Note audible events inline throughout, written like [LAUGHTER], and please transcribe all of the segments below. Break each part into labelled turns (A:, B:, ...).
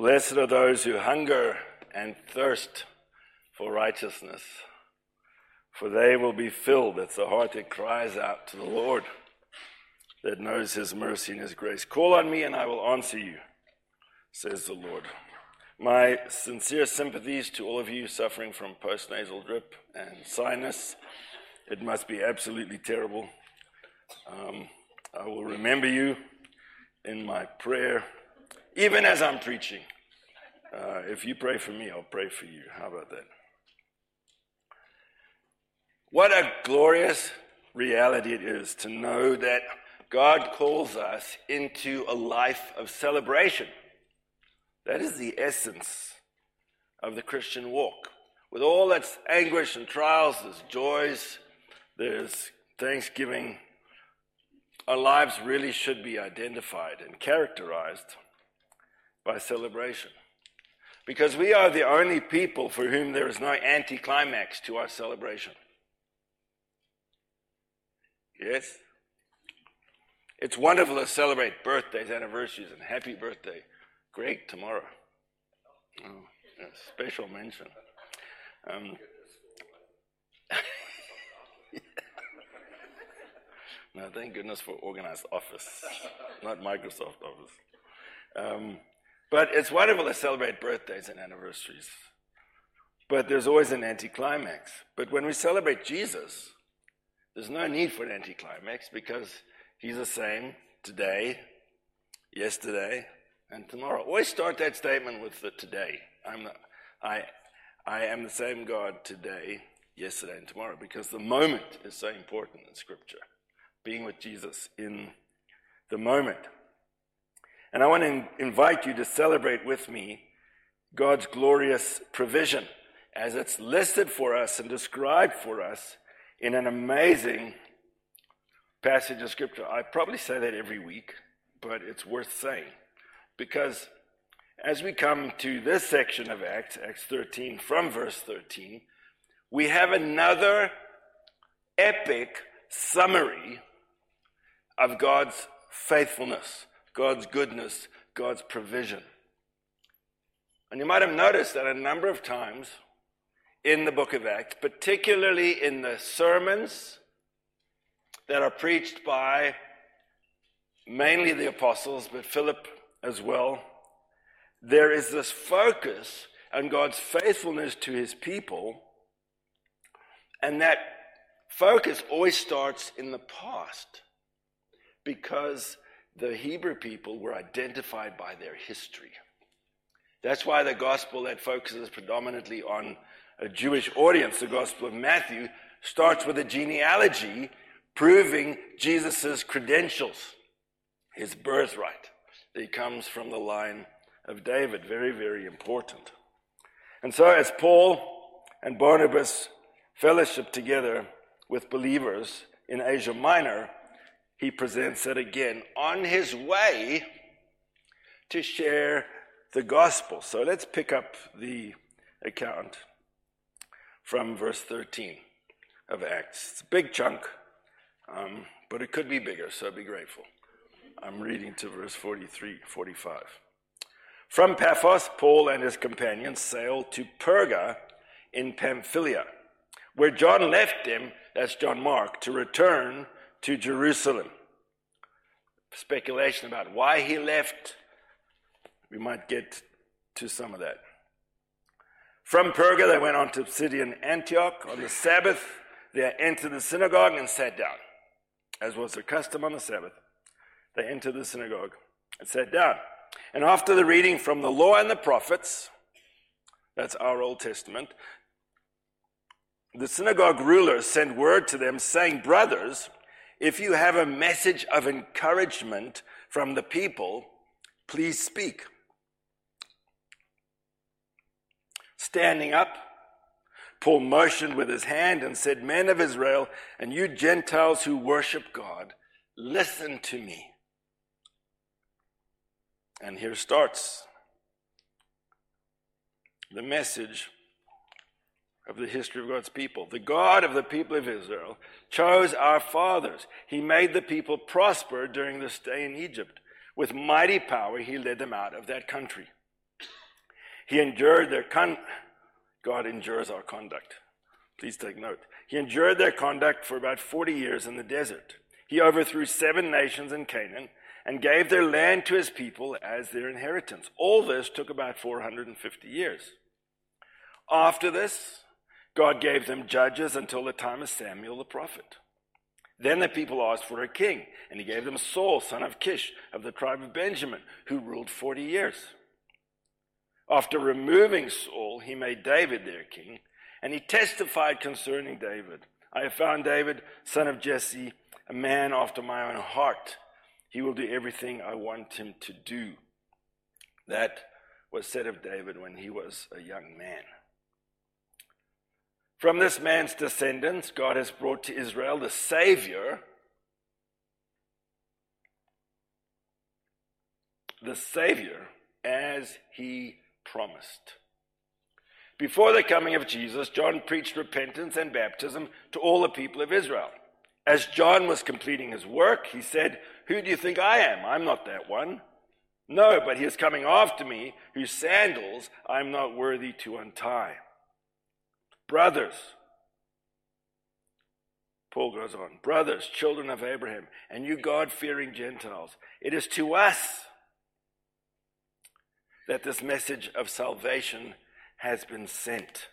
A: Blessed are those who hunger and thirst for righteousness, for they will be filled. That's the heart that cries out to the Lord, that knows his mercy and his grace. Call on me and I will answer you, says the Lord. My sincere sympathies to all of you suffering from postnasal drip and sinus. It must be absolutely terrible. Um, I will remember you in my prayer, even as I'm preaching. Uh, if you pray for me, I'll pray for you. How about that? What a glorious reality it is to know that God calls us into a life of celebration. That is the essence of the Christian walk. With all its anguish and trials, there's joys, there's thanksgiving. Our lives really should be identified and characterized by celebration. Because we are the only people for whom there is no anticlimax to our celebration. Yes? It's wonderful to celebrate birthdays, anniversaries, and happy birthday. Greg tomorrow. Oh, special mention. Um, [LAUGHS] no, thank goodness for organized office, not Microsoft Office. Um, but it's wonderful to celebrate birthdays and anniversaries. But there's always an anticlimax. But when we celebrate Jesus, there's no need for an anticlimax because he's the same today, yesterday, and tomorrow. Always start that statement with the today. I'm the, I, I am the same God today, yesterday, and tomorrow because the moment is so important in Scripture. Being with Jesus in the moment. And I want to invite you to celebrate with me God's glorious provision as it's listed for us and described for us in an amazing passage of Scripture. I probably say that every week, but it's worth saying. Because as we come to this section of Acts, Acts 13, from verse 13, we have another epic summary of God's faithfulness, God's goodness, God's provision. And you might have noticed that a number of times in the book of Acts, particularly in the sermons that are preached by mainly the apostles, but Philip as well, there is this focus on God's faithfulness to his people, and that focus always starts in the past because the Hebrew people were identified by their history. That's why the gospel that focuses predominantly on a Jewish audience, the Gospel of Matthew, starts with a genealogy proving Jesus' credentials, his birthright he comes from the line of David. Very, very important. And so, as Paul and Barnabas fellowship together with believers in Asia Minor, he presents it again on his way to share the gospel. So let's pick up the account from verse 13 of Acts. It's a big chunk, um, but it could be bigger, so be grateful. I'm reading to verse 43, 45. From Paphos, Paul and his companions sailed to Perga in Pamphylia, where John left them, that's John Mark, to return to Jerusalem. Speculation about why he left, we might get to some of that. From Perga, they went on to Pisidian Antioch. On the Sabbath, they entered the synagogue and sat down, as was their custom on the Sabbath they entered the synagogue and sat down. And after the reading from the law and the prophets, that's our Old Testament, the synagogue rulers sent word to them saying, Brothers, if you have a message of encouragement from the people, please speak. Standing up, Paul motioned with his hand and said, Men of Israel, and you Gentiles who worship God, listen to me. And here starts the message of the history of God's people. The God of the people of Israel chose our fathers. He made the people prosper during their stay in Egypt. With mighty power, he led them out of that country. He endured their con. God endures our conduct. Please take note. He endured their conduct for about 40 years in the desert. He overthrew seven nations in Canaan and gave their land to his people as their inheritance. All this took about 450 years. After this, God gave them judges until the time of Samuel the prophet. Then the people asked for a king, and he gave them Saul, son of Kish, of the tribe of Benjamin, who ruled 40 years. After removing Saul, he made David their king, and he testified concerning David I have found David, son of Jesse, a man after my own heart. He will do everything I want him to do. That was said of David when he was a young man. From this man's descendants, God has brought to Israel the Savior, the Savior as he promised. Before the coming of Jesus, John preached repentance and baptism to all the people of Israel. As John was completing his work, he said, Who do you think I am? I'm not that one. No, but he is coming after me, whose sandals I'm not worthy to untie. Brothers, Paul goes on, brothers, children of Abraham, and you God fearing Gentiles, it is to us that this message of salvation has been sent.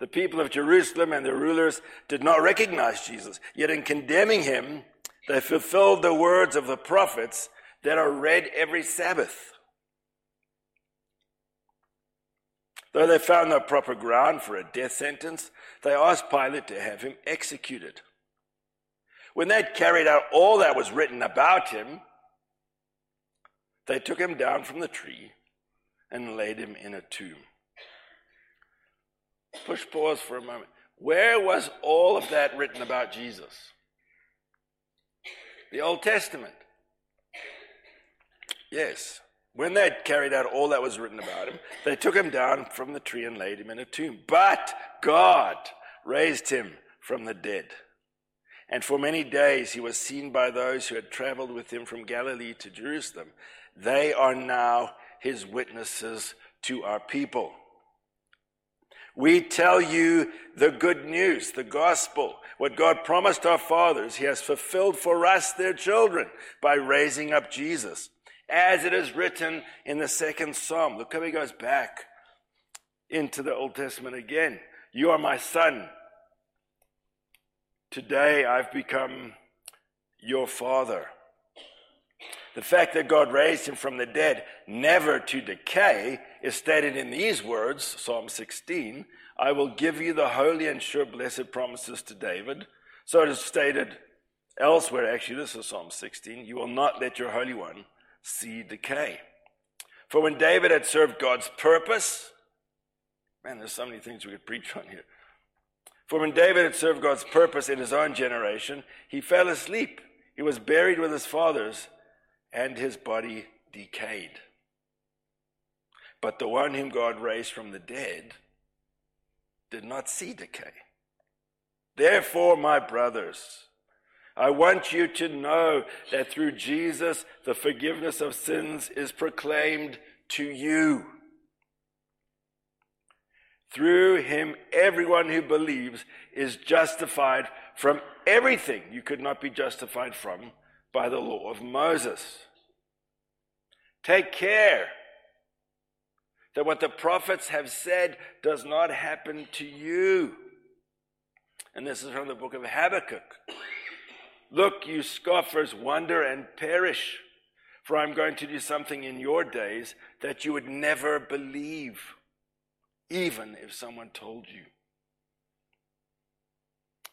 A: The people of Jerusalem and their rulers did not recognize Jesus, yet in condemning him, they fulfilled the words of the prophets that are read every Sabbath. Though they found no proper ground for a death sentence, they asked Pilate to have him executed. When they'd carried out all that was written about him, they took him down from the tree and laid him in a tomb. Push pause for a moment. Where was all of that written about Jesus? The Old Testament. Yes. When they had carried out all that was written about him, they took him down from the tree and laid him in a tomb. But God raised him from the dead. And for many days he was seen by those who had traveled with him from Galilee to Jerusalem. They are now his witnesses to our people. We tell you the good news, the gospel. What God promised our fathers, he has fulfilled for us, their children, by raising up Jesus as it is written in the second psalm. Look how he goes back into the Old Testament again. You are my son. Today I've become your father. The fact that God raised him from the dead, never to decay, is stated in these words, Psalm 16 I will give you the holy and sure blessed promises to David. So it is stated elsewhere, actually, this is Psalm 16 You will not let your Holy One see decay. For when David had served God's purpose, man, there's so many things we could preach on here. For when David had served God's purpose in his own generation, he fell asleep. He was buried with his fathers, and his body decayed. But the one whom God raised from the dead did not see decay. Therefore, my brothers, I want you to know that through Jesus, the forgiveness of sins is proclaimed to you. Through him, everyone who believes is justified from everything you could not be justified from by the law of Moses. Take care that what the prophets have said does not happen to you. And this is from the book of Habakkuk. Look, you scoffers, wonder and perish, for I'm going to do something in your days that you would never believe, even if someone told you.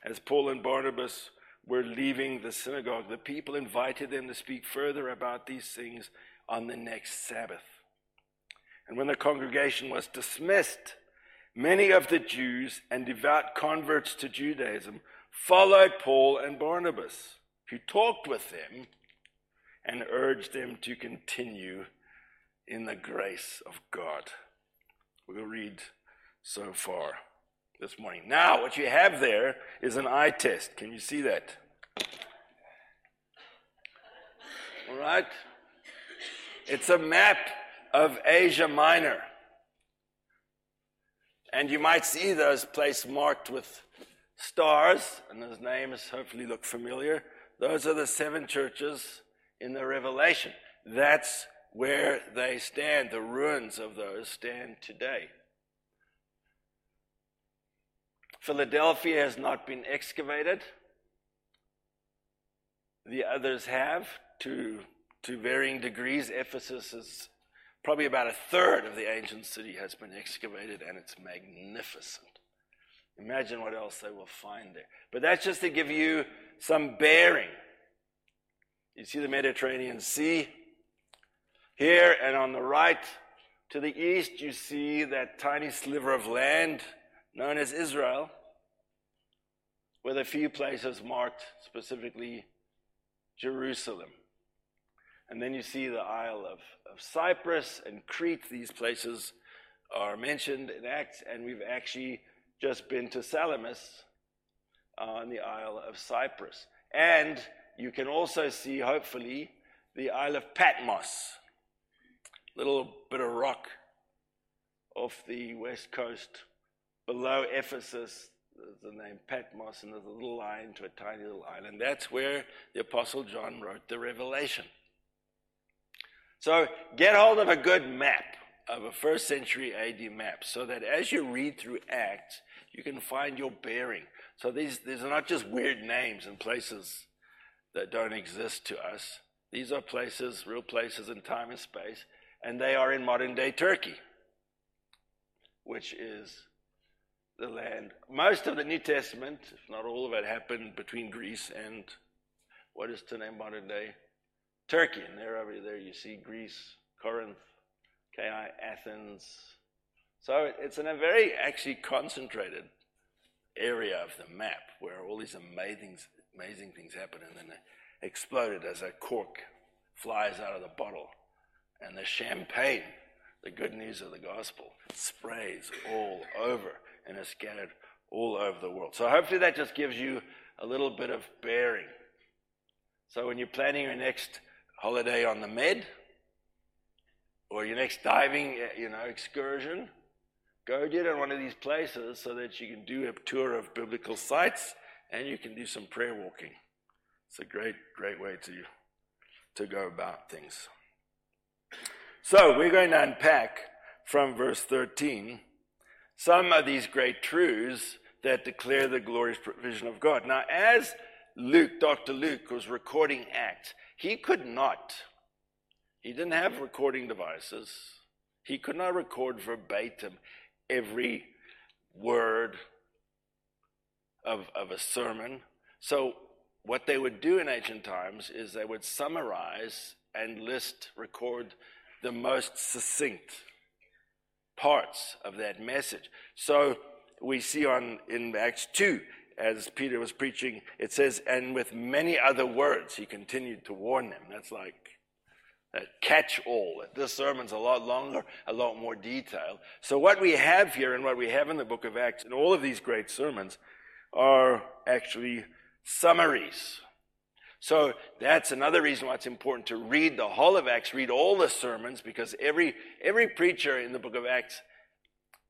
A: As Paul and Barnabas were leaving the synagogue, the people invited them to speak further about these things on the next Sabbath. And when the congregation was dismissed, many of the Jews and devout converts to Judaism followed Paul and Barnabas, who talked with them and urged them to continue in the grace of God. We'll read so far this morning. Now, what you have there is an eye test. Can you see that? All right? It's a map of Asia Minor. And you might see those places marked with stars, and those names hopefully look familiar. Those are the seven churches in the Revelation. That's where they stand. The ruins of those stand today. Philadelphia has not been excavated. The others have to, to varying degrees. Ephesus is probably about a third of the ancient city has been excavated, and it's magnificent. Imagine what else they will find there. But that's just to give you some bearing. You see the Mediterranean Sea here, and on the right to the east, you see that tiny sliver of land known as Israel, with a few places marked specifically Jerusalem. And then you see the Isle of, of Cyprus and Crete. These places are mentioned in Acts, and we've actually just been to Salamis uh, on the Isle of Cyprus. And you can also see, hopefully, the Isle of Patmos, little bit of rock off the west coast below Ephesus. There's the name Patmos, and there's a little line to a tiny little island. That's where the Apostle John wrote the Revelation. So get hold of a good map, of a first century AD map, so that as you read through Acts, you can find your bearing. So these, these are not just weird names and places that don't exist to us. These are places, real places in time and space, and they are in modern day Turkey, which is the land. Most of the New Testament, if not all of it, happened between Greece and what is today modern day Turkey. And there over there you see Greece, Corinth, Ki, Athens, so it's in a very actually concentrated area of the map where all these amazing, amazing things happen and then exploded as a cork flies out of the bottle and the champagne, the good news of the gospel, sprays all over and is scattered all over the world. So hopefully that just gives you a little bit of bearing. So when you're planning your next holiday on the Med or your next diving, you know, excursion, Go get in one of these places so that you can do a tour of biblical sites and you can do some prayer walking. It's a great, great way to, to go about things. So we're going to unpack from verse 13 some of these great truths that declare the glorious provision of God. Now, as Luke, Dr. Luke, was recording Acts, he could not, he didn't have recording devices, he could not record verbatim every word of, of a sermon. So, what they would do in ancient times is they would summarize and list, record the most succinct parts of that message. So, we see on in Acts 2, as Peter was preaching, it says, and with many other words, he continued to warn them. That's like Uh, catch all. This sermon's a lot longer, a lot more detailed. So, what we have here and what we have in the book of Acts, and all of these great sermons, are actually summaries. So, that's another reason why it's important to read the whole of Acts, read all the sermons, because every, every preacher in the book of Acts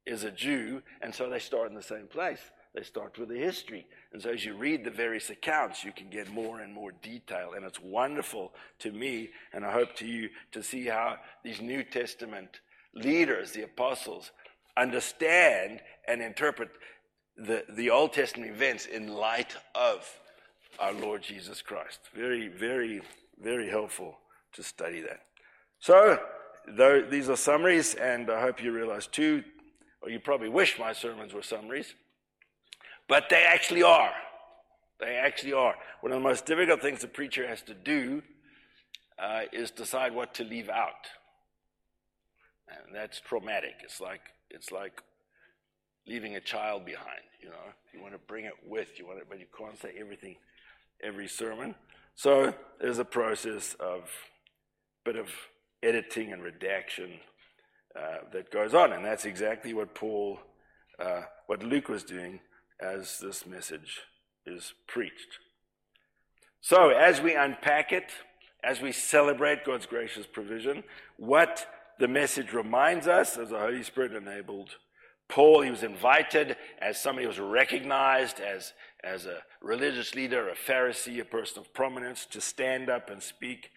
A: is a Jew, and so they start in the same place. They start with the history. And so as you read the various accounts, you can get more and more detail. And it's wonderful to me, and I hope to you, to see how these New Testament leaders, the apostles, understand and interpret the, the Old Testament events in light of our Lord Jesus Christ. Very, very, very helpful to study that. So, though these are summaries, and I hope you realize too, or you probably wish my sermons were summaries. But they actually are. They actually are. One of the most difficult things a preacher has to do uh, is decide what to leave out. And that's traumatic. It's like, it's like leaving a child behind, you know. You want to bring it with you, want it, but you can't say everything every sermon. So there's a process of bit of editing and redaction uh, that goes on, and that's exactly what Paul, uh, what Luke was doing as this message is preached. So, as we unpack it, as we celebrate God's gracious provision, what the message reminds us as a Holy Spirit enabled Paul, he was invited as somebody who was recognized as, as a religious leader, a Pharisee, a person of prominence, to stand up and speak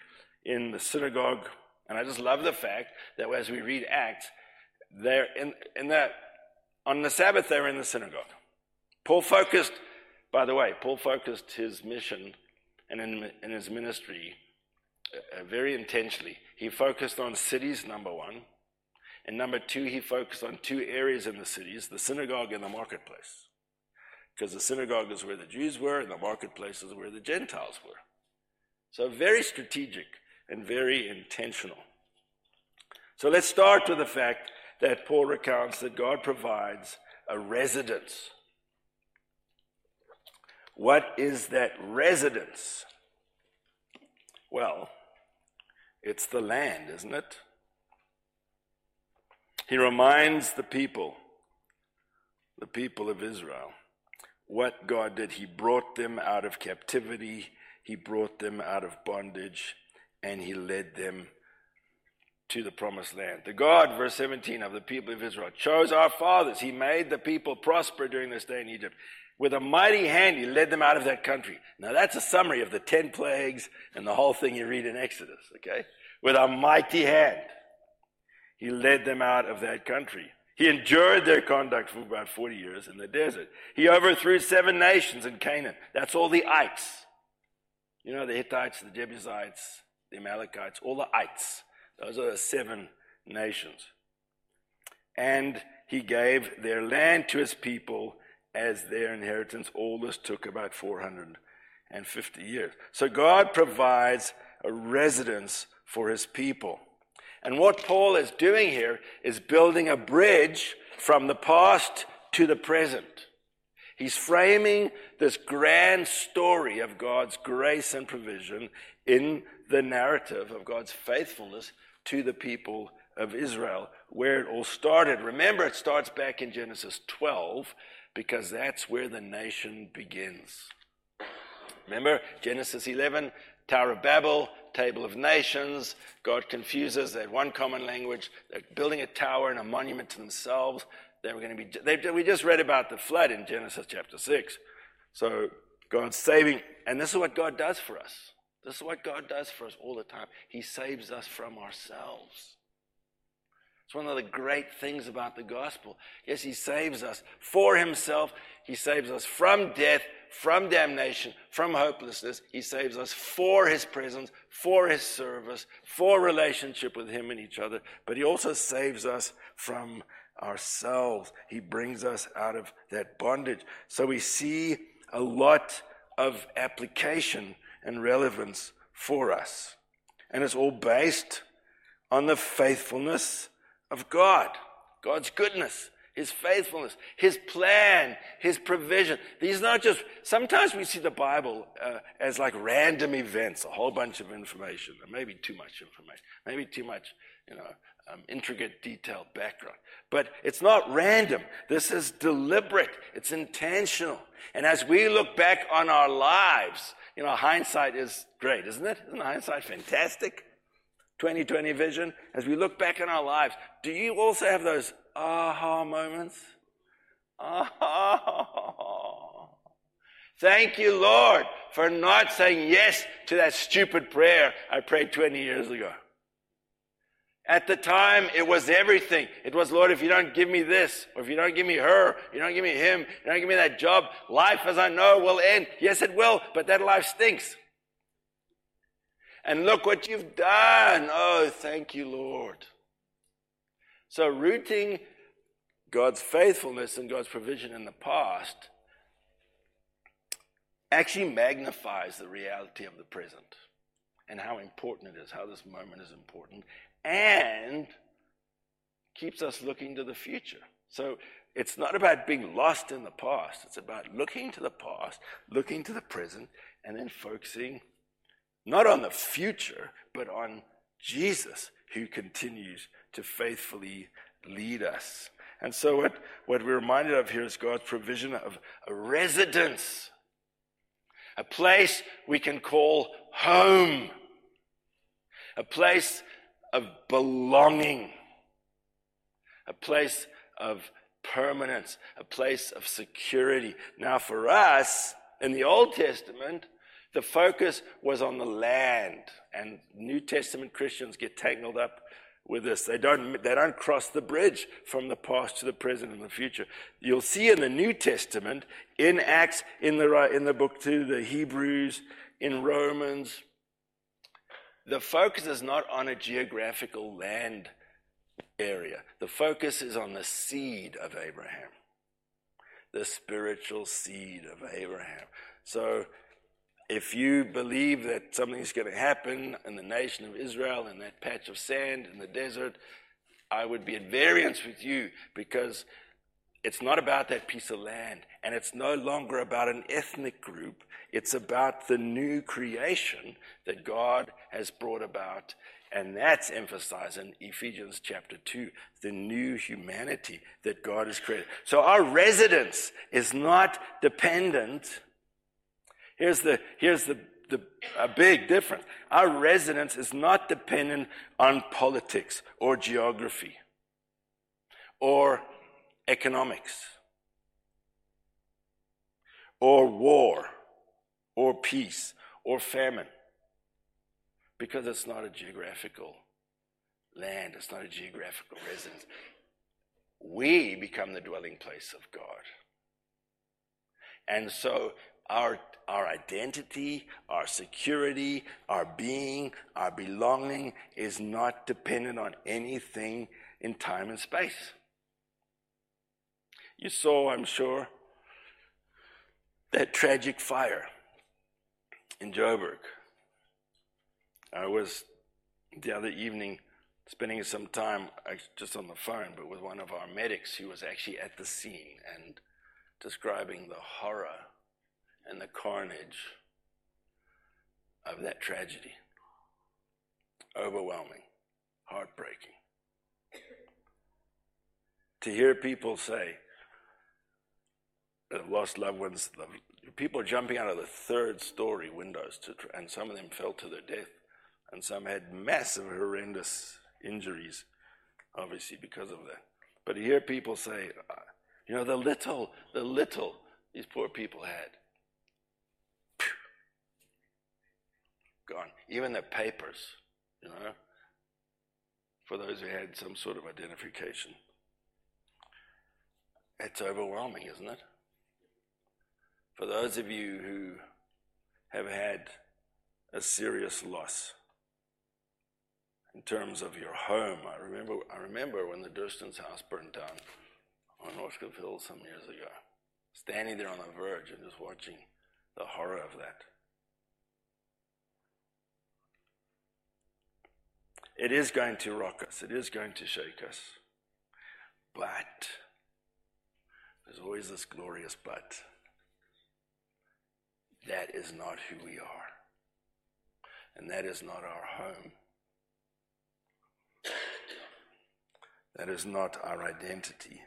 A: in the synagogue. And I just love the fact that as we read Acts, they're in, in that, on the Sabbath, they're in the synagogue. Paul focused, by the way, Paul focused his mission and in, in his ministry uh, very intentionally. He focused on cities, number one. And number two, he focused on two areas in the cities the synagogue and the marketplace. Because the synagogue is where the Jews were, and the marketplace is where the Gentiles were. So, very strategic and very intentional. So, let's start with the fact that Paul recounts that God provides a residence. What is that residence? Well, it's the land, isn't it? He reminds the people, the people of Israel, what God did. He brought them out of captivity, He brought them out of bondage, and He led them to the promised land. The God, verse 17, of the people of Israel chose our fathers. He made the people prosper during this day in Egypt. With a mighty hand, he led them out of that country. Now, that's a summary of the 10 plagues and the whole thing you read in Exodus, okay? With a mighty hand. He led them out of that country. He endured their conduct for about 40 years in the desert. He overthrew seven nations in Canaan. That's all the ites. You know, the Hittites, the Jebusites, the Amalekites, all the ites. Those are the seven nations. And he gave their land to his people as their inheritance. All this took about 450 years. So God provides a residence for his people. And what Paul is doing here is building a bridge from the past to the present. He's framing this grand story of God's grace and provision in the narrative of God's faithfulness to the people of Israel, where it all started. Remember, it starts back in Genesis 12 because that's where the nation begins. Remember, Genesis 11, Tower of Babel, Table of Nations. God confuses. They had one common language. They're building a tower and a monument to themselves. They were going to be. They, we just read about the flood in Genesis chapter six. So God's saving, and this is what God does for us. This is what God does for us all the time. He saves us from ourselves. It's one of the great things about the gospel. Yes, He saves us for Himself. He saves us from death, from damnation, from hopelessness. He saves us for His presence, for His service, for relationship with Him and each other. But He also saves us from ourselves. He brings us out of that bondage. So we see a lot of application and relevance for us. And it's all based on the faithfulness of God, God's goodness, His faithfulness, His plan, His provision. These are not just, sometimes we see the Bible uh, as like random events, a whole bunch of information, or maybe too much information, maybe too much, you know, um, intricate, detailed background. But it's not random. This is deliberate. It's intentional. And as we look back on our lives, you know, hindsight is great, isn't it? Isn't hindsight fantastic? 2020 vision, as we look back in our lives, do you also have those aha moments? Ah, thank you, Lord, for not saying yes to that stupid prayer I prayed 20 years ago. At the time, it was everything. It was, Lord, if you don't give me this, or if you don't give me her, you don't give me him, you don't give me that job, life as I know will end. Yes, it will, but that life stinks. And look what you've done. Oh, thank you, Lord. So, rooting God's faithfulness and God's provision in the past actually magnifies the reality of the present and how important it is, how this moment is important, and keeps us looking to the future. So, it's not about being lost in the past, it's about looking to the past, looking to the present, and then focusing not on the future, but on Jesus who continues to faithfully lead us. And so, what, what we're reminded of here is God's provision of a residence, a place we can call home, a place of belonging, a place of permanence, a place of security. Now, for us, in the Old Testament, the focus was on the land, and New Testament Christians get tangled up with this. They don't, they don't cross the bridge from the past to the present and the future. You'll see in the New Testament, in Acts, in the, in the book to the Hebrews, in Romans, the focus is not on a geographical land area. The focus is on the seed of Abraham, the spiritual seed of Abraham. So, if you believe that something's going to happen in the nation of Israel, in that patch of sand in the desert, I would be at variance with you because it's not about that piece of land and it's no longer about an ethnic group. It's about the new creation that God has brought about and that's emphasized in Ephesians chapter 2, the new humanity that God has created. So our residence is not dependent. Here's the, here's the, the a big difference. Our residence is not dependent on politics or geography or economics or war or peace or famine because it's not a geographical land, it's not a geographical residence. We become the dwelling place of God. And so our, our identity, our security, our being, our belonging is not dependent on anything in time and space. You saw, I'm sure, that tragic fire in Joburg. I was the other evening spending some time uh, just on the phone, but with one of our medics who was actually at the scene and describing the horror and the carnage of that tragedy. Overwhelming, heartbreaking. To hear people say, have lost loved ones, the, people are jumping out of the third story windows, to, and some of them fell to their death and some had massive, horrendous injuries, obviously, because of that. But to hear people say, uh, you know, the little, the little these poor people had. Gone. Even the papers, you know, for those who had some sort of identification. It's overwhelming, isn't it? For those of you who have had a serious loss, in terms of your home. I remember, I remember when the Durston's house burned down on Northcliff Hill some years ago, standing there on the verge and just watching the horror of that. It is going to rock us, it is going to shake us. But there's always this glorious but. That is not who we are. And that is not our home. That is not our identity.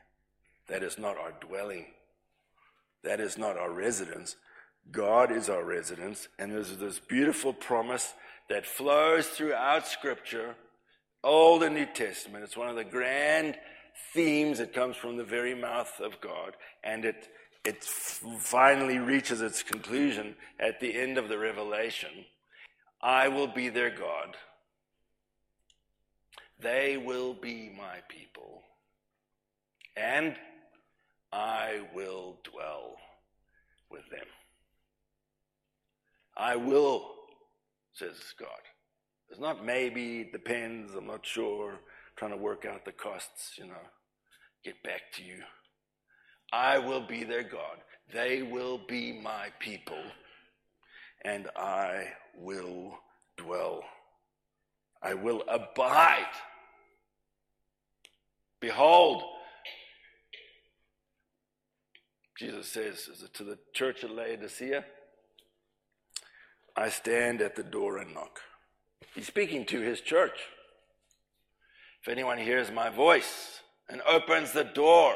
A: That is not our dwelling. That is not our residence. God is our residence. And there's this beautiful promise that flows throughout Scripture, Old and New Testament. It's one of the grand themes that comes from the very mouth of God. And it, it finally reaches its conclusion at the end of the revelation. I will be their God they will be my people, and I will dwell with them. I will, says God. It's not maybe, it depends, I'm not sure, trying to work out the costs, you know, get back to you. I will be their God. They will be my people, and I will dwell I will abide. Behold, Jesus says to the church at Laodicea, I stand at the door and knock. He's speaking to his church. If anyone hears my voice and opens the door,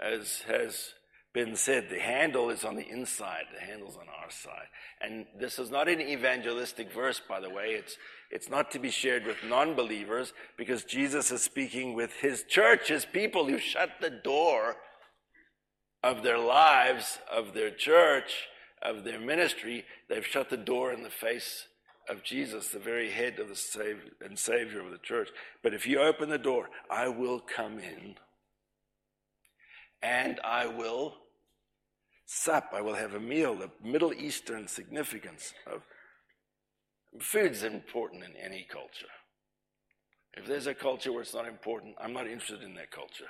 A: as has been said, the handle is on the inside, the handle's on our side. And this is not an evangelistic verse, by the way. It's, it's not to be shared with non believers because Jesus is speaking with his church, his people who shut the door of their lives, of their church, of their ministry. They've shut the door in the face of Jesus, the very head of the Savior and Savior of the church. But if you open the door, I will come in and I will sup, I will have a meal, the Middle Eastern significance of food's important in any culture. If there's a culture where it's not important, I'm not interested in that culture.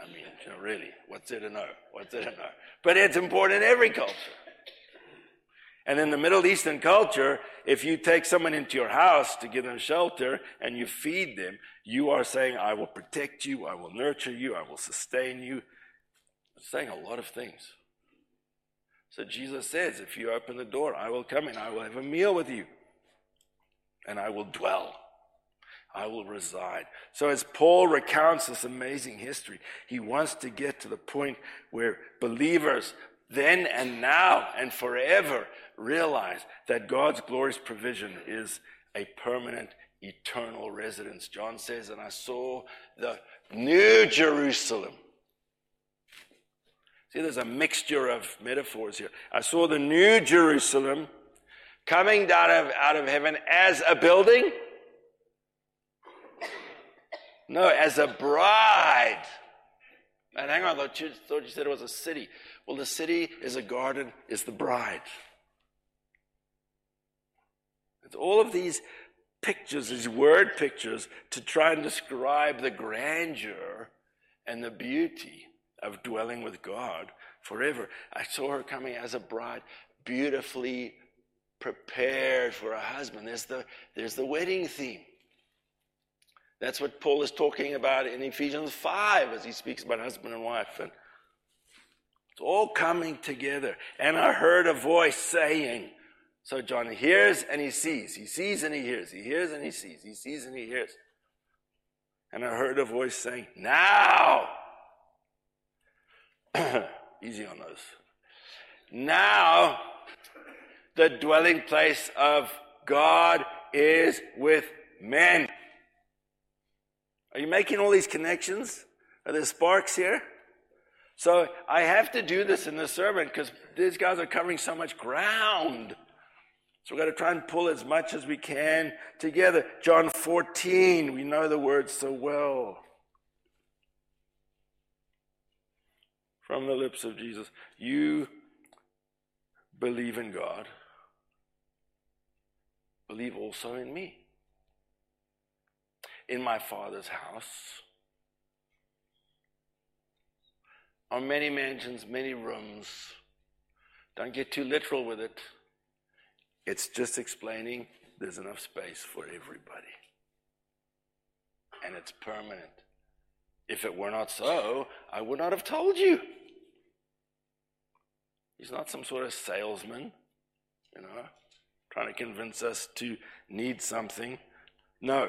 A: I mean, you know, really, what's there to know? What's there to know? But it's important in every culture. And in the Middle Eastern culture, if you take someone into your house to give them shelter and you feed them, you are saying, I will protect you, I will nurture you, I will sustain you. It's saying a lot of things. So Jesus says, if you open the door, I will come in, I will have a meal with you, and I will dwell. I will reside. So, as Paul recounts this amazing history, he wants to get to the point where believers, then and now and forever, realize that God's glorious provision is a permanent, eternal residence. John says, And I saw the new Jerusalem. See, there's a mixture of metaphors here. I saw the new Jerusalem coming down of, out of heaven as a building. No, as a bride. And hang on, I thought you, thought you said it was a city. Well, the city is a garden, is the bride. It's all of these pictures, these word pictures, to try and describe the grandeur and the beauty of dwelling with God forever. I saw her coming as a bride, beautifully prepared for a husband. There's the, there's the wedding theme. That's what Paul is talking about in Ephesians 5 as he speaks about husband and wife. And all coming together. And I heard a voice saying, so John hears and he sees. He sees and he hears. He hears and he sees. He sees and he hears. And I heard a voice saying, Now! [CLEARS THROAT] Easy on those. Now, the dwelling place of God is with men. Are you making all these connections? Are there sparks here? So I have to do this in the sermon because these guys are covering so much ground. So we've got to try and pull as much as we can together. John 14, we know the words so well. From the lips of Jesus, you believe in God, believe also in me in my Father's house are many mansions, many rooms. Don't get too literal with it. It's just explaining there's enough space for everybody. And it's permanent. If it were not so, I would not have told you. He's not some sort of salesman, you know, trying to convince us to need something. No,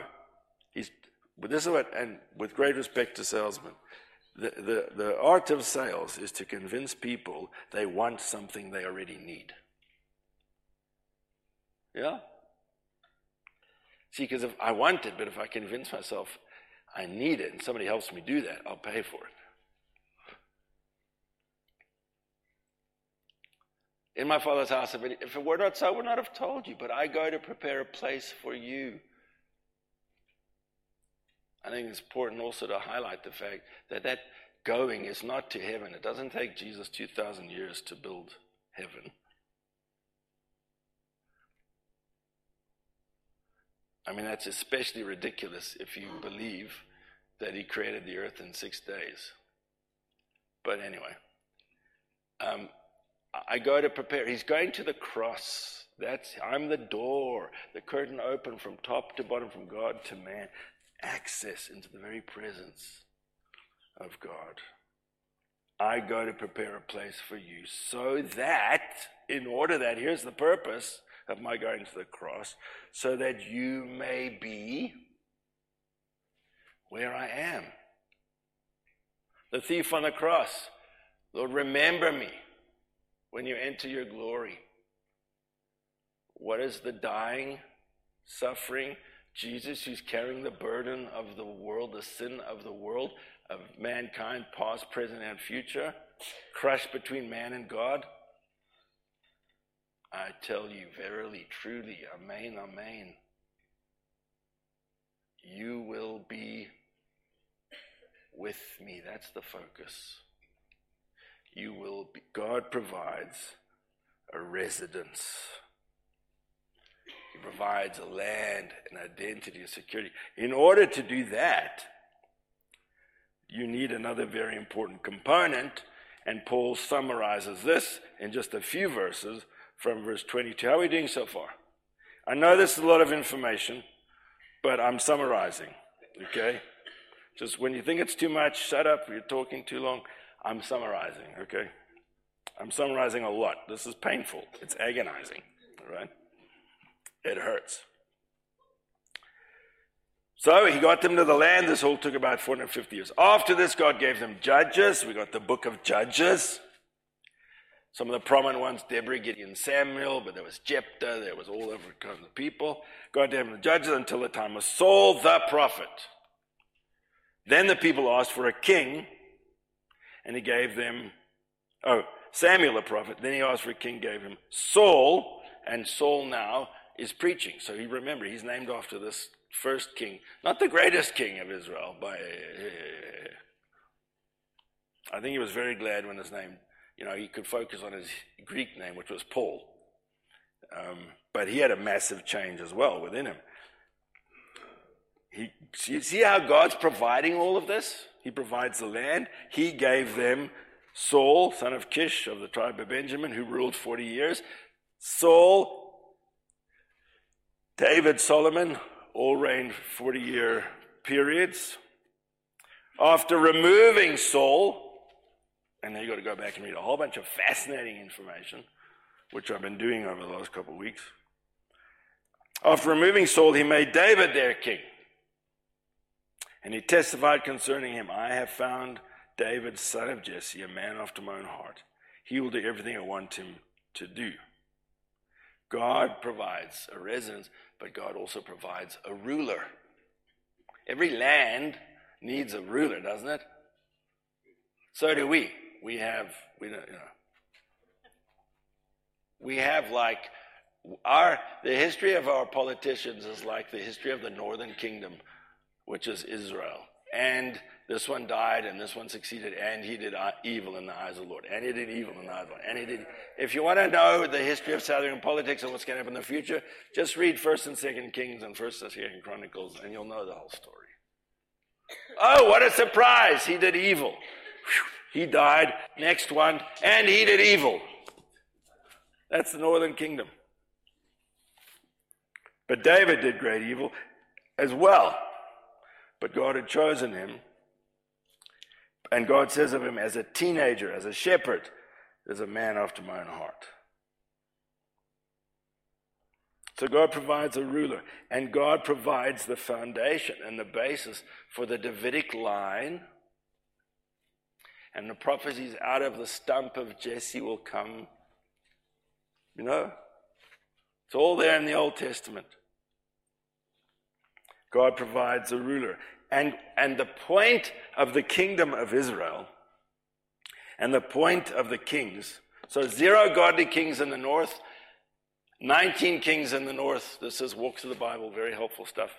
A: He's, but this is what, and with great respect to salesmen, the, the, the art of sales is to convince people they want something they already need. Yeah? See, because if I want it, but if I convince myself I need it and somebody helps me do that, I'll pay for it. In my father's house, if it were not so, I would not have told you, but I go to prepare a place for you. I think it's important also to highlight the fact that that going is not to heaven. It doesn't take Jesus 2,000 years to build heaven. I mean, that's especially ridiculous if you believe that he created the earth in six days. But anyway, um, I go to prepare. He's going to the cross. That's I'm the door, the curtain open from top to bottom, from God to man access into the very presence of God. I go to prepare a place for you so that, in order that, here's the purpose of my going to the cross, so that you may be where I am. The thief on the cross Lord, remember me when you enter your glory. What is the dying, suffering? Jesus, who's carrying the burden of the world, the sin of the world, of mankind, past, present, and future, crushed between man and God. I tell you, verily, truly, Amen, Amen. You will be with me. That's the focus. You will be, God provides a residence. He provides a land, an identity, a security. In order to do that, you need another very important component, and Paul summarizes this in just a few verses from verse 22. How are we doing so far? I know this is a lot of information, but I'm summarizing, okay? Just when you think it's too much, shut up, you're talking too long. I'm summarizing, okay? I'm summarizing a lot. This is painful, it's agonizing, all right? It hurts. So he got them to the land. This all took about 450 years. After this, God gave them judges. We got the book of Judges. Some of the prominent ones, Deborah, Gideon, Samuel, but there was Jephthah, there was all over kinds of people. God gave them the judges until the time of Saul the prophet. Then the people asked for a king, and he gave them, oh, Samuel the prophet. Then he asked for a king, gave him Saul, and Saul now is preaching. So he remember he's named after this first king, not the greatest king of Israel. By I think he was very glad when his name you know, he could focus on his Greek name, which was Paul. Um, but he had a massive change as well within him. He, see, see how God's providing all of this? He provides the land. He gave them Saul, son of Kish of the tribe of Benjamin, who ruled 40 years. Saul, David, Solomon, all reigned 40 year periods. After removing Saul, and then you've got to go back and read a whole bunch of fascinating information, which I've been doing over the last couple of weeks. After removing Saul, he made David their king. And he testified concerning him I have found David, son of Jesse, a man after my own heart. He will do everything I want him to do. God provides a residence, but God also provides a ruler. Every land needs a ruler, doesn't it? So do we we have we don't you know we have like our the history of our politicians is like the history of the northern kingdom which is israel and this one died and this one succeeded and he did uh, evil in the eyes of the lord and he did evil in the eyes of the lord and he did if you want to know the history of southern politics and what's going to happen in the future just read first and second kings and first and second chronicles and you'll know the whole story oh what a surprise he did evil He died. Next one. And he did evil. That's the northern kingdom. But David did great evil as well. But God had chosen him. And God says of him, as a teenager, as a shepherd, there's a man after my own heart. So God provides a ruler, and God provides the foundation and the basis for the Davidic line and the prophecies out of the stump of Jesse will come. You know? It's all there in the Old Testament. God provides a ruler. And, and the point of the kingdom of Israel and the point of the kings so, zero godly kings in the north, 19 kings in the north. This is Walks through the Bible, very helpful stuff.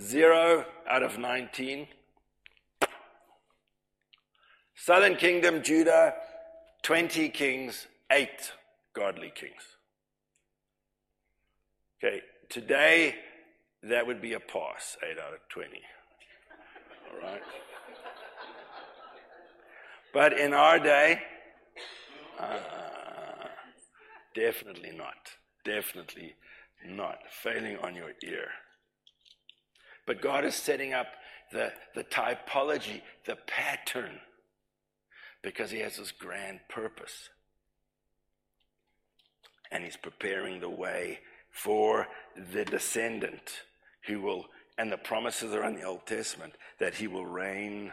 A: Zero out of 19 Southern kingdom, Judah, 20 kings, eight godly kings. Okay, today that would be a pass, 8 out of 20. All right? But in our day, uh, definitely not. Definitely not. Failing on your ear. But God is setting up the, the typology, the pattern because he has this grand purpose. And he's preparing the way for the descendant who will, and the promises are in the Old Testament, that he will reign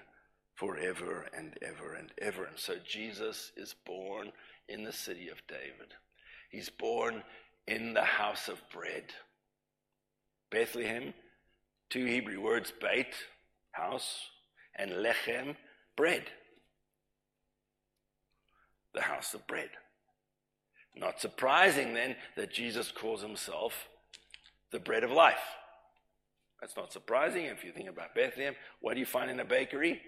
A: forever and ever and ever. And so Jesus is born in the city of David. He's born in the house of bread. Bethlehem, two Hebrew words, beit, house, and lechem, bread. The house of bread. Not surprising then that Jesus calls himself the bread of life. That's not surprising if you think about Bethlehem. What do you find in a bakery?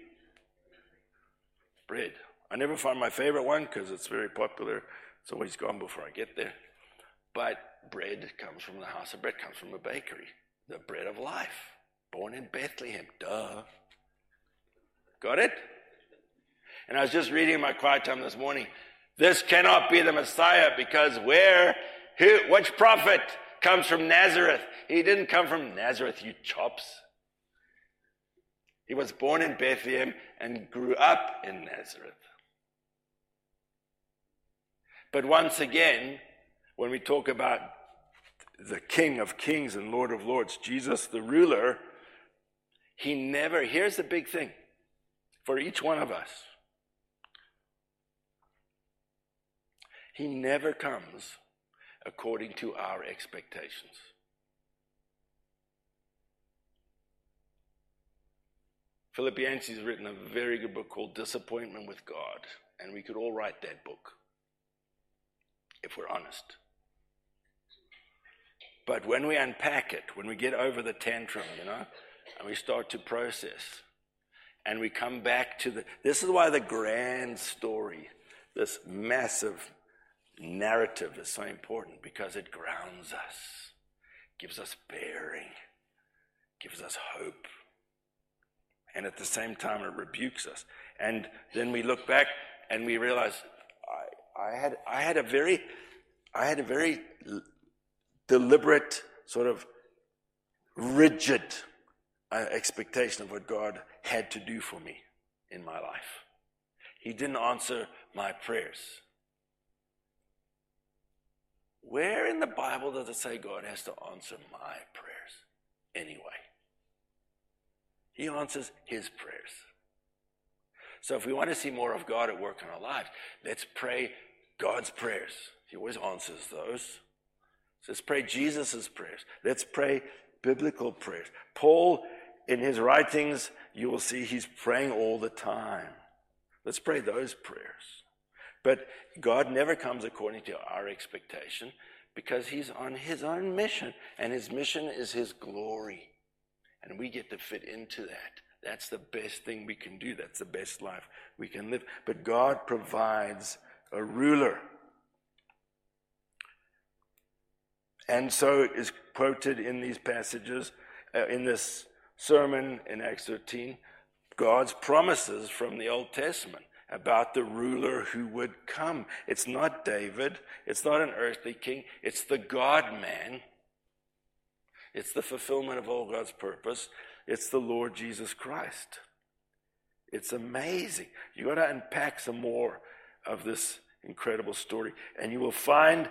A: Bread. I never find my favorite one because it's very popular. It's always gone before I get there. But bread comes from the house of bread, comes from a bakery. The bread of life, born in Bethlehem. Duh. Got it? And I was just reading my quiet time this morning. This cannot be the Messiah because where, who, which prophet comes from Nazareth? He didn't come from Nazareth, you chops. He was born in Bethlehem and grew up in Nazareth. But once again, when we talk about the King of Kings and Lord of Lords, Jesus the ruler, he never, here's the big thing for each one of us. He never comes according to our expectations. Philip Yancey's written a very good book called Disappointment with God, and we could all write that book if we're honest. But when we unpack it, when we get over the tantrum, you know, and we start to process, and we come back to the, this is why the grand story, this massive narrative is so important because it grounds us, gives us bearing, gives us hope. And at the same time, it rebukes us. And then we look back and we realize I, I, had, I had a very, I had a very deliberate, sort of rigid uh, expectation of what God had to do for me in my life. He didn't answer my prayers. Where in the Bible does it say God has to answer my prayers anyway? He answers his prayers. So if we want to see more of God at work in our lives, let's pray God's prayers. He always answers those. So let's pray Jesus' prayers. Let's pray biblical prayers. Paul, in his writings, you will see he's praying all the time. Let's pray those prayers. But God never comes according to our expectation because He's on His own mission, and His mission is His glory. And we get to fit into that. That's the best thing we can do. That's the best life we can live. But God provides a ruler. And so is quoted in these passages, uh, in this sermon in Acts 13, God's promises from the Old Testament about the ruler who would come. It's not David, it's not an earthly king, it's the God man. It's the fulfillment of all God's purpose. It's the Lord Jesus Christ. It's amazing. You got to unpack some more of this incredible story, and you will find.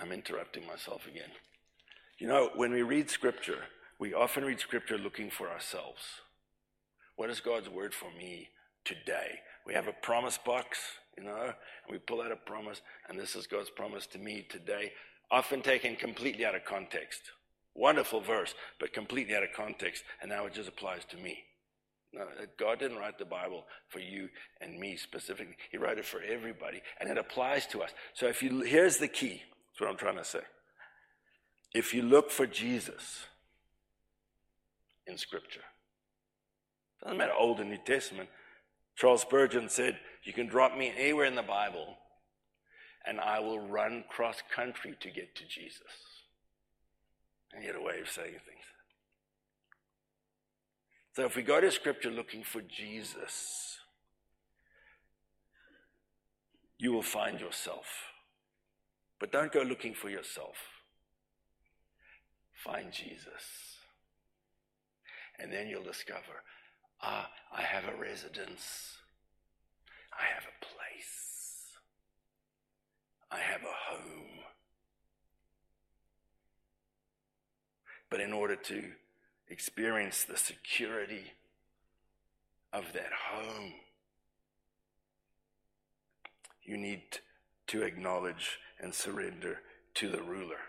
A: I'm interrupting myself again. You know, when we read scripture, we often read scripture looking for ourselves. What is God's word for me today? We have a promise box, you know, and we pull out a promise, and this is God's promise to me today, often taken completely out of context. Wonderful verse, but completely out of context, and now it just applies to me. No, God didn't write the Bible for you and me specifically. He wrote it for everybody, and it applies to us. So if you here's the key. That's what I'm trying to say. If you look for Jesus, in Scripture. Doesn't matter Old and New Testament. Charles Spurgeon said, You can drop me anywhere in the Bible, and I will run cross country to get to Jesus. And he had a way of saying things. So if we go to Scripture looking for Jesus, you will find yourself. But don't go looking for yourself. Find Jesus. And then you'll discover, ah, I have a residence. I have a place. I have a home. But in order to experience the security of that home, you need to acknowledge and surrender to the ruler,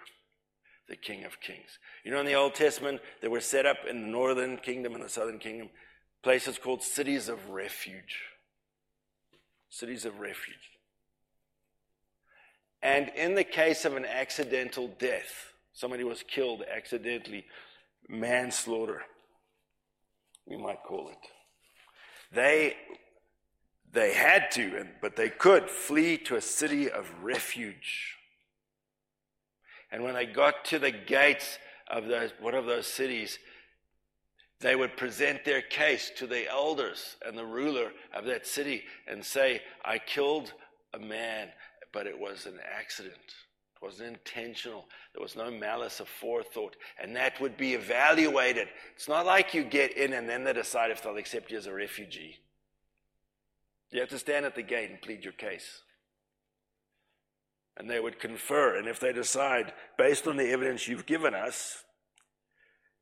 A: the King of Kings. You know, in the Old Testament, there were set up in the northern kingdom and the southern kingdom places called cities of refuge. Cities of refuge. And in the case of an accidental death, somebody was killed accidentally, manslaughter, we might call it. They, they had to, but they could flee to a city of refuge. And when they got to the gates of those, one of those cities, they would present their case to the elders and the ruler of that city and say, I killed a man, but it was an accident. It wasn't intentional. There was no malice of forethought. And that would be evaluated. It's not like you get in and then they decide if they'll accept you as a refugee. You have to stand at the gate and plead your case. And they would confer. And if they decide, based on the evidence you've given us,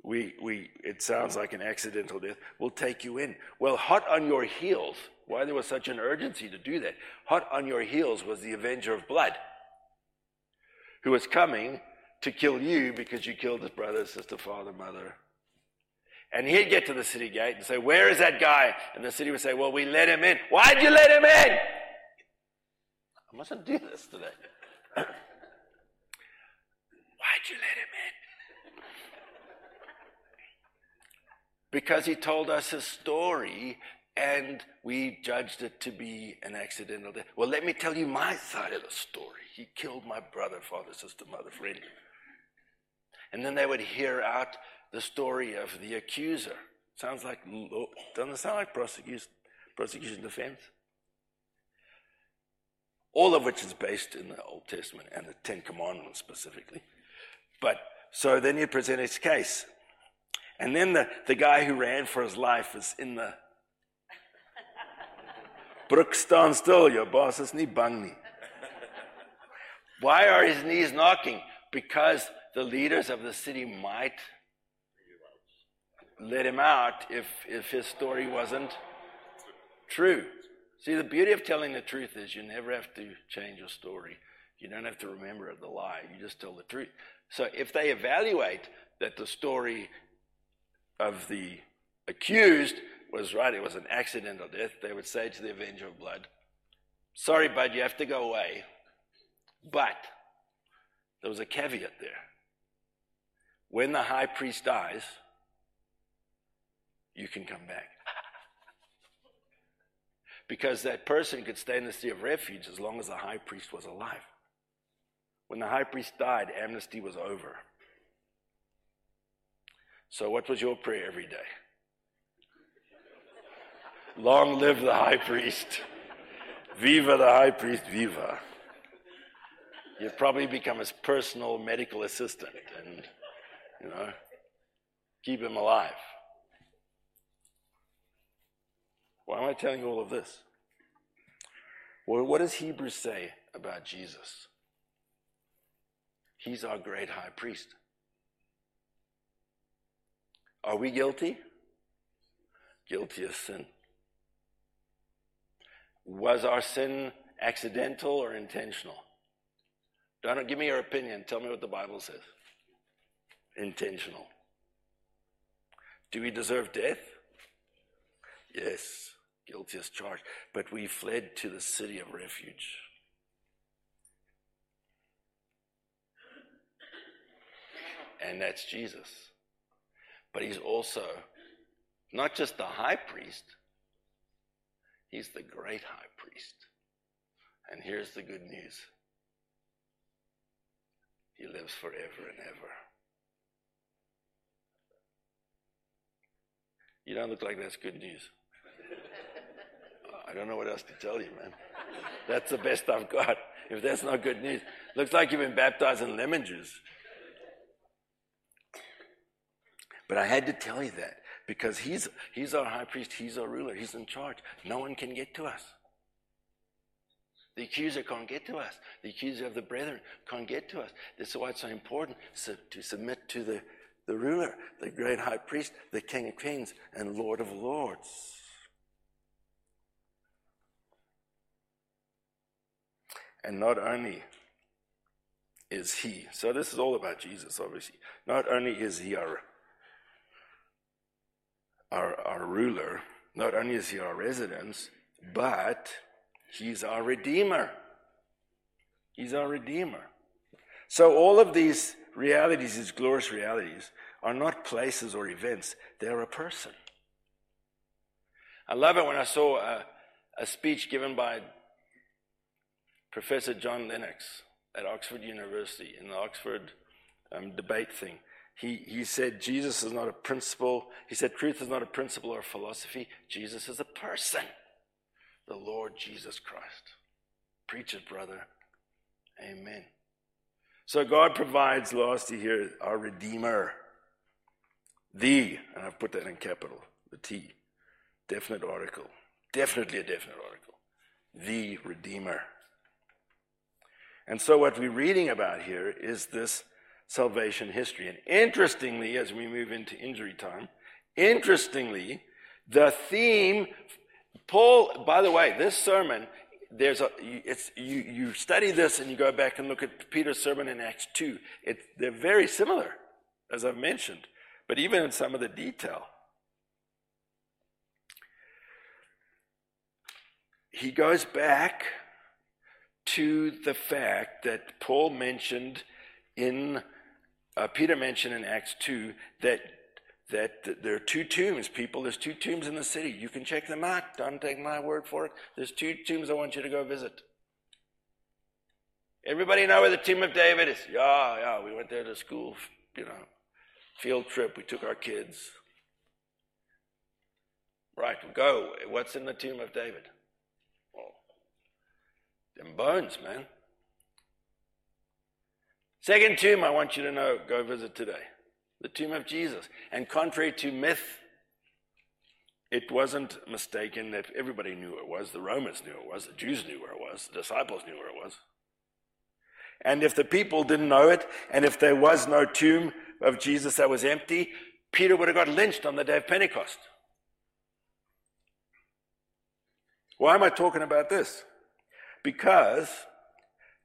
A: we, we, it sounds like an accidental death, we'll take you in. Well, hot on your heels, why there was such an urgency to do that? Hot on your heels was the avenger of blood who was coming to kill you because you killed his brother, sister, father, mother. And he'd get to the city gate and say, Where is that guy? And the city would say, Well, we let him in. Why'd you let him in? I mustn't do this today. Why'd you let him in? Because he told us his story and we judged it to be an accidental death. Well, let me tell you my side of the story. He killed my brother, father, sister, mother, friend. And then they would hear out the story of the accuser. Sounds like, oh, doesn't it sound like prosecution, prosecution defense? All of which is based in the Old Testament and the Ten Commandments specifically. But so then you present his case. And then the, the guy who ran for his life is in the Brook, stand still, your boss is nie bang nie. Why are his knees knocking? Because the leaders of the city might let him out if, if his story wasn't true. See, the beauty of telling the truth is you never have to change your story. You don't have to remember the lie. You just tell the truth. So if they evaluate that the story of the accused was right, it was an accidental death, they would say to the avenger of blood, Sorry, bud, you have to go away. But there was a caveat there. When the high priest dies, you can come back. Because that person could stay in the city of refuge as long as the high priest was alive. When the high priest died, amnesty was over. So, what was your prayer every day? Long live the high priest. Viva the high priest, viva. You'd probably become his personal medical assistant and, you know, keep him alive. Why am I telling you all of this? Well, what does Hebrews say about Jesus? He's our great high priest. Are we guilty? Guilty of sin. Was our sin accidental or intentional? Don't give me your opinion. Tell me what the Bible says. Intentional. Do we deserve death? Yes, guilty as charged. But we fled to the city of refuge. And that's Jesus. But he's also not just the high priest, He's the great high priest. And here's the good news He lives forever and ever. You don't look like that's good news. I don't know what else to tell you, man. That's the best I've got. If that's not good news, looks like you've been baptized in lemon juice. But I had to tell you that because he's, he's our high priest, he's our ruler, he's in charge. No one can get to us. The accuser can't get to us. The accuser of the brethren can't get to us. This is why it's so important to submit to the, the ruler, the great high priest, the king of kings, and lord of lords. And not only is he, so this is all about Jesus, obviously. Not only is he our, our, our ruler, not only is he our residence, but he's our redeemer. He's our redeemer. So all of these realities, these glorious realities, are not places or events, they're a person. I love it when I saw a, a speech given by Professor John Lennox at Oxford University in the Oxford um, debate thing. He, he said Jesus is not a principle. He said truth is not a principle or a philosophy. Jesus is a person, the Lord Jesus Christ. Preach it, brother. Amen. So God provides, lastly here, our Redeemer. The, and I've put that in capital, the T, definite article. Definitely a definite article. The Redeemer. And so what we're reading about here is this salvation history. And interestingly, as we move into injury time, interestingly, the theme, Paul, by the way, this sermon there's a, it's, you, you study this and you go back and look at Peter's sermon in Acts 2. It, they're very similar, as I've mentioned, but even in some of the detail. He goes back to the fact that Paul mentioned in, uh, Peter mentioned in Acts 2 that that there are two tombs, people. There's two tombs in the city. You can check them out. Don't take my word for it. There's two tombs I want you to go visit. Everybody know where the tomb of David is? Yeah, yeah. We went there to school, you know, field trip. We took our kids. Right, go. What's in the tomb of David? Them bones, man. Second tomb I want you to know, go visit today the tomb of Jesus. And contrary to myth, it wasn't mistaken that everybody knew where it was. The Romans knew it was. The Jews knew where it was. The disciples knew where it was. And if the people didn't know it, and if there was no tomb of Jesus that was empty, Peter would have got lynched on the day of Pentecost. Why am I talking about this? Because,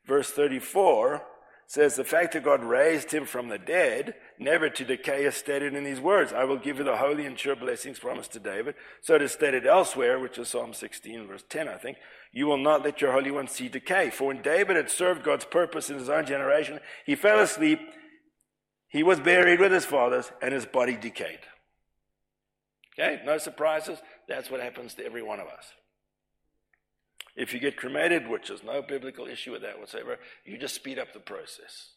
A: verse 34 says, The fact that God raised him from the dead never to decay is stated in these words I will give you the holy and sure blessings promised to David. So it is stated elsewhere, which is Psalm 16, verse 10, I think. You will not let your Holy One see decay. For when David had served God's purpose in his own generation, he fell asleep, he was buried with his fathers, and his body decayed. Okay, no surprises. That's what happens to every one of us. If you get cremated, which is no biblical issue with that whatsoever, you just speed up the process.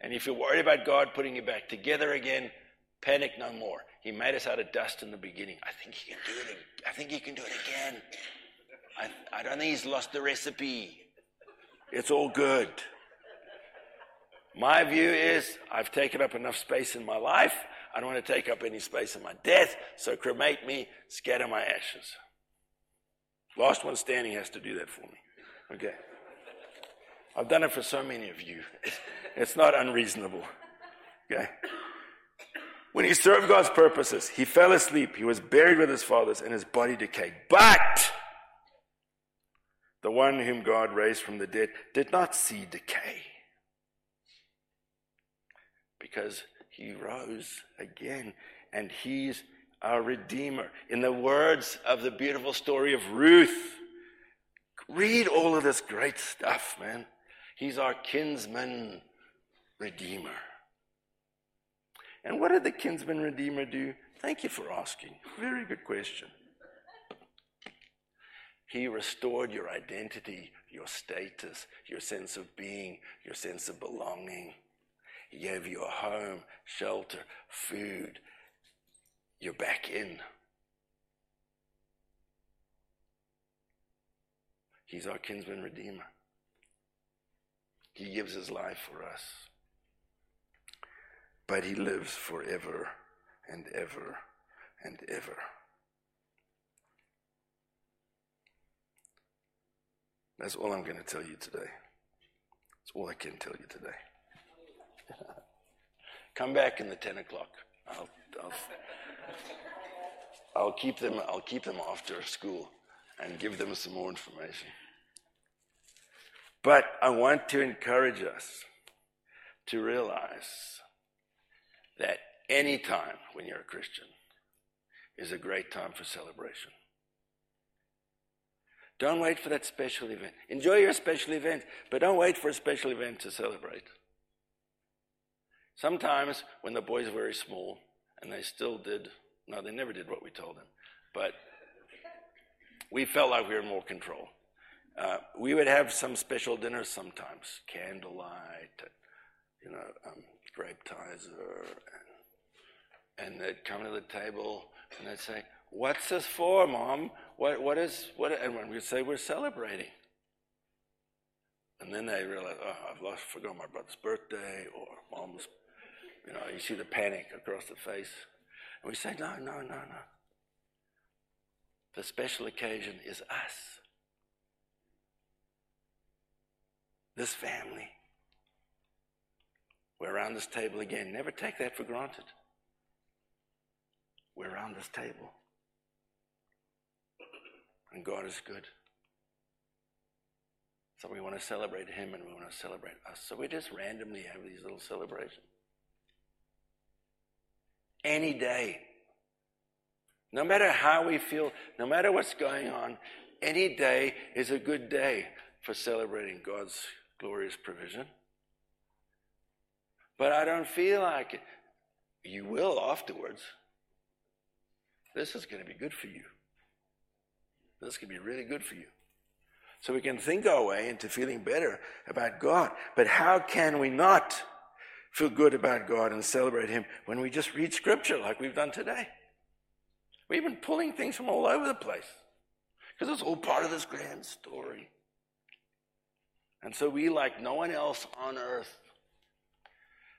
A: And if you're worried about God putting you back together again, panic no more. He made us out of dust in the beginning. I think he can do it. I think he can do it again. I, I don't think he's lost the recipe. It's all good. My view is I've taken up enough space in my life. I don't want to take up any space in my death. So cremate me, scatter my ashes. Last one standing has to do that for me. Okay. I've done it for so many of you. It's not unreasonable. Okay? When he served God's purposes, he fell asleep. He was buried with his fathers, and his body decayed. But the one whom God raised from the dead did not see decay because he rose again, and he's our Redeemer. In the words of the beautiful story of Ruth, read all of this great stuff, man. He's our kinsman redeemer. And what did the kinsman redeemer do? Thank you for asking. Very good question. He restored your identity, your status, your sense of being, your sense of belonging. He gave you a home, shelter, food, you're back in. He's our kinsman redeemer. He gives his life for us. But he lives forever and ever and ever. That's all I'm going to tell you today. That's all I can tell you today. [LAUGHS] Come back in the 10 o'clock. I'll, I'll, I'll keep them, I'll keep them after school and give them some more information. But I want to encourage us to realize that any time when you're a Christian is a great time for celebration. Don't wait for that special event. Enjoy your special event, but don't wait for a special event to celebrate. Sometimes when the boys were very small, and they still did, no, they never did what we told them, but we felt like we were more control. Uh, we would have some special dinners sometimes, candlelight, you know, um, Grapetiser, and, and they'd come to the table and they'd say, "What's this for, Mom? What, what is what?" And when we'd say, "We're celebrating," and then they realize, "Oh, I've lost, forgot my brother's birthday or Mom's." You know, you see the panic across the face, and we say, "No, no, no, no." The special occasion is us. This family. We're around this table again. Never take that for granted. We're around this table. And God is good. So we want to celebrate Him and we want to celebrate us. So we just randomly have these little celebrations. Any day. No matter how we feel, no matter what's going on, any day is a good day for celebrating God's glorious provision. But I don't feel like it. You will afterwards. This is going to be good for you. This can be really good for you. So we can think our way into feeling better about God. But how can we not feel good about God and celebrate Him when we just read Scripture like we've done today? We've been pulling things from all over the place because it's all part of this grand story. And so we, like no one else on earth,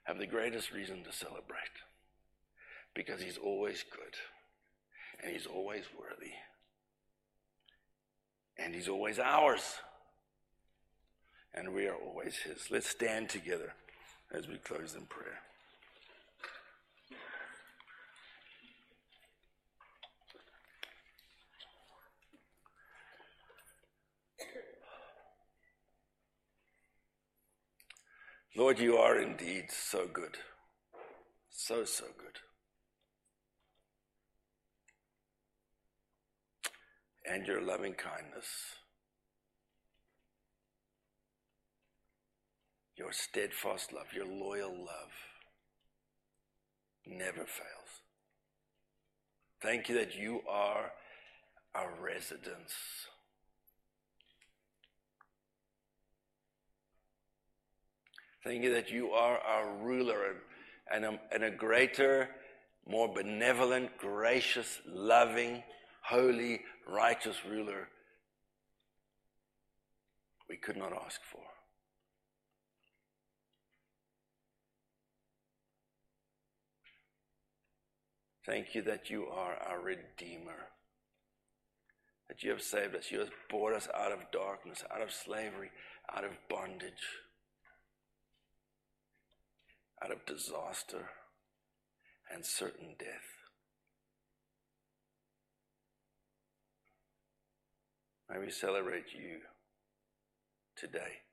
A: have the greatest reason to celebrate because He's always good and He's always worthy and He's always ours and we are always His. Let's stand together as we close in prayer. Lord, you are indeed so good. So, so good. And your loving kindness, your steadfast love, your loyal love never fails. Thank you that you are our residence. Thank you that you are our ruler and a, and a greater, more benevolent, gracious, loving, holy, righteous ruler we could not ask for. Thank you that you are our Redeemer, that you have saved us, you have brought us out of darkness, out of slavery, out of bondage out of disaster and certain death. May we celebrate you today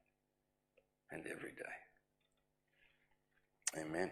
A: and every day. Amen.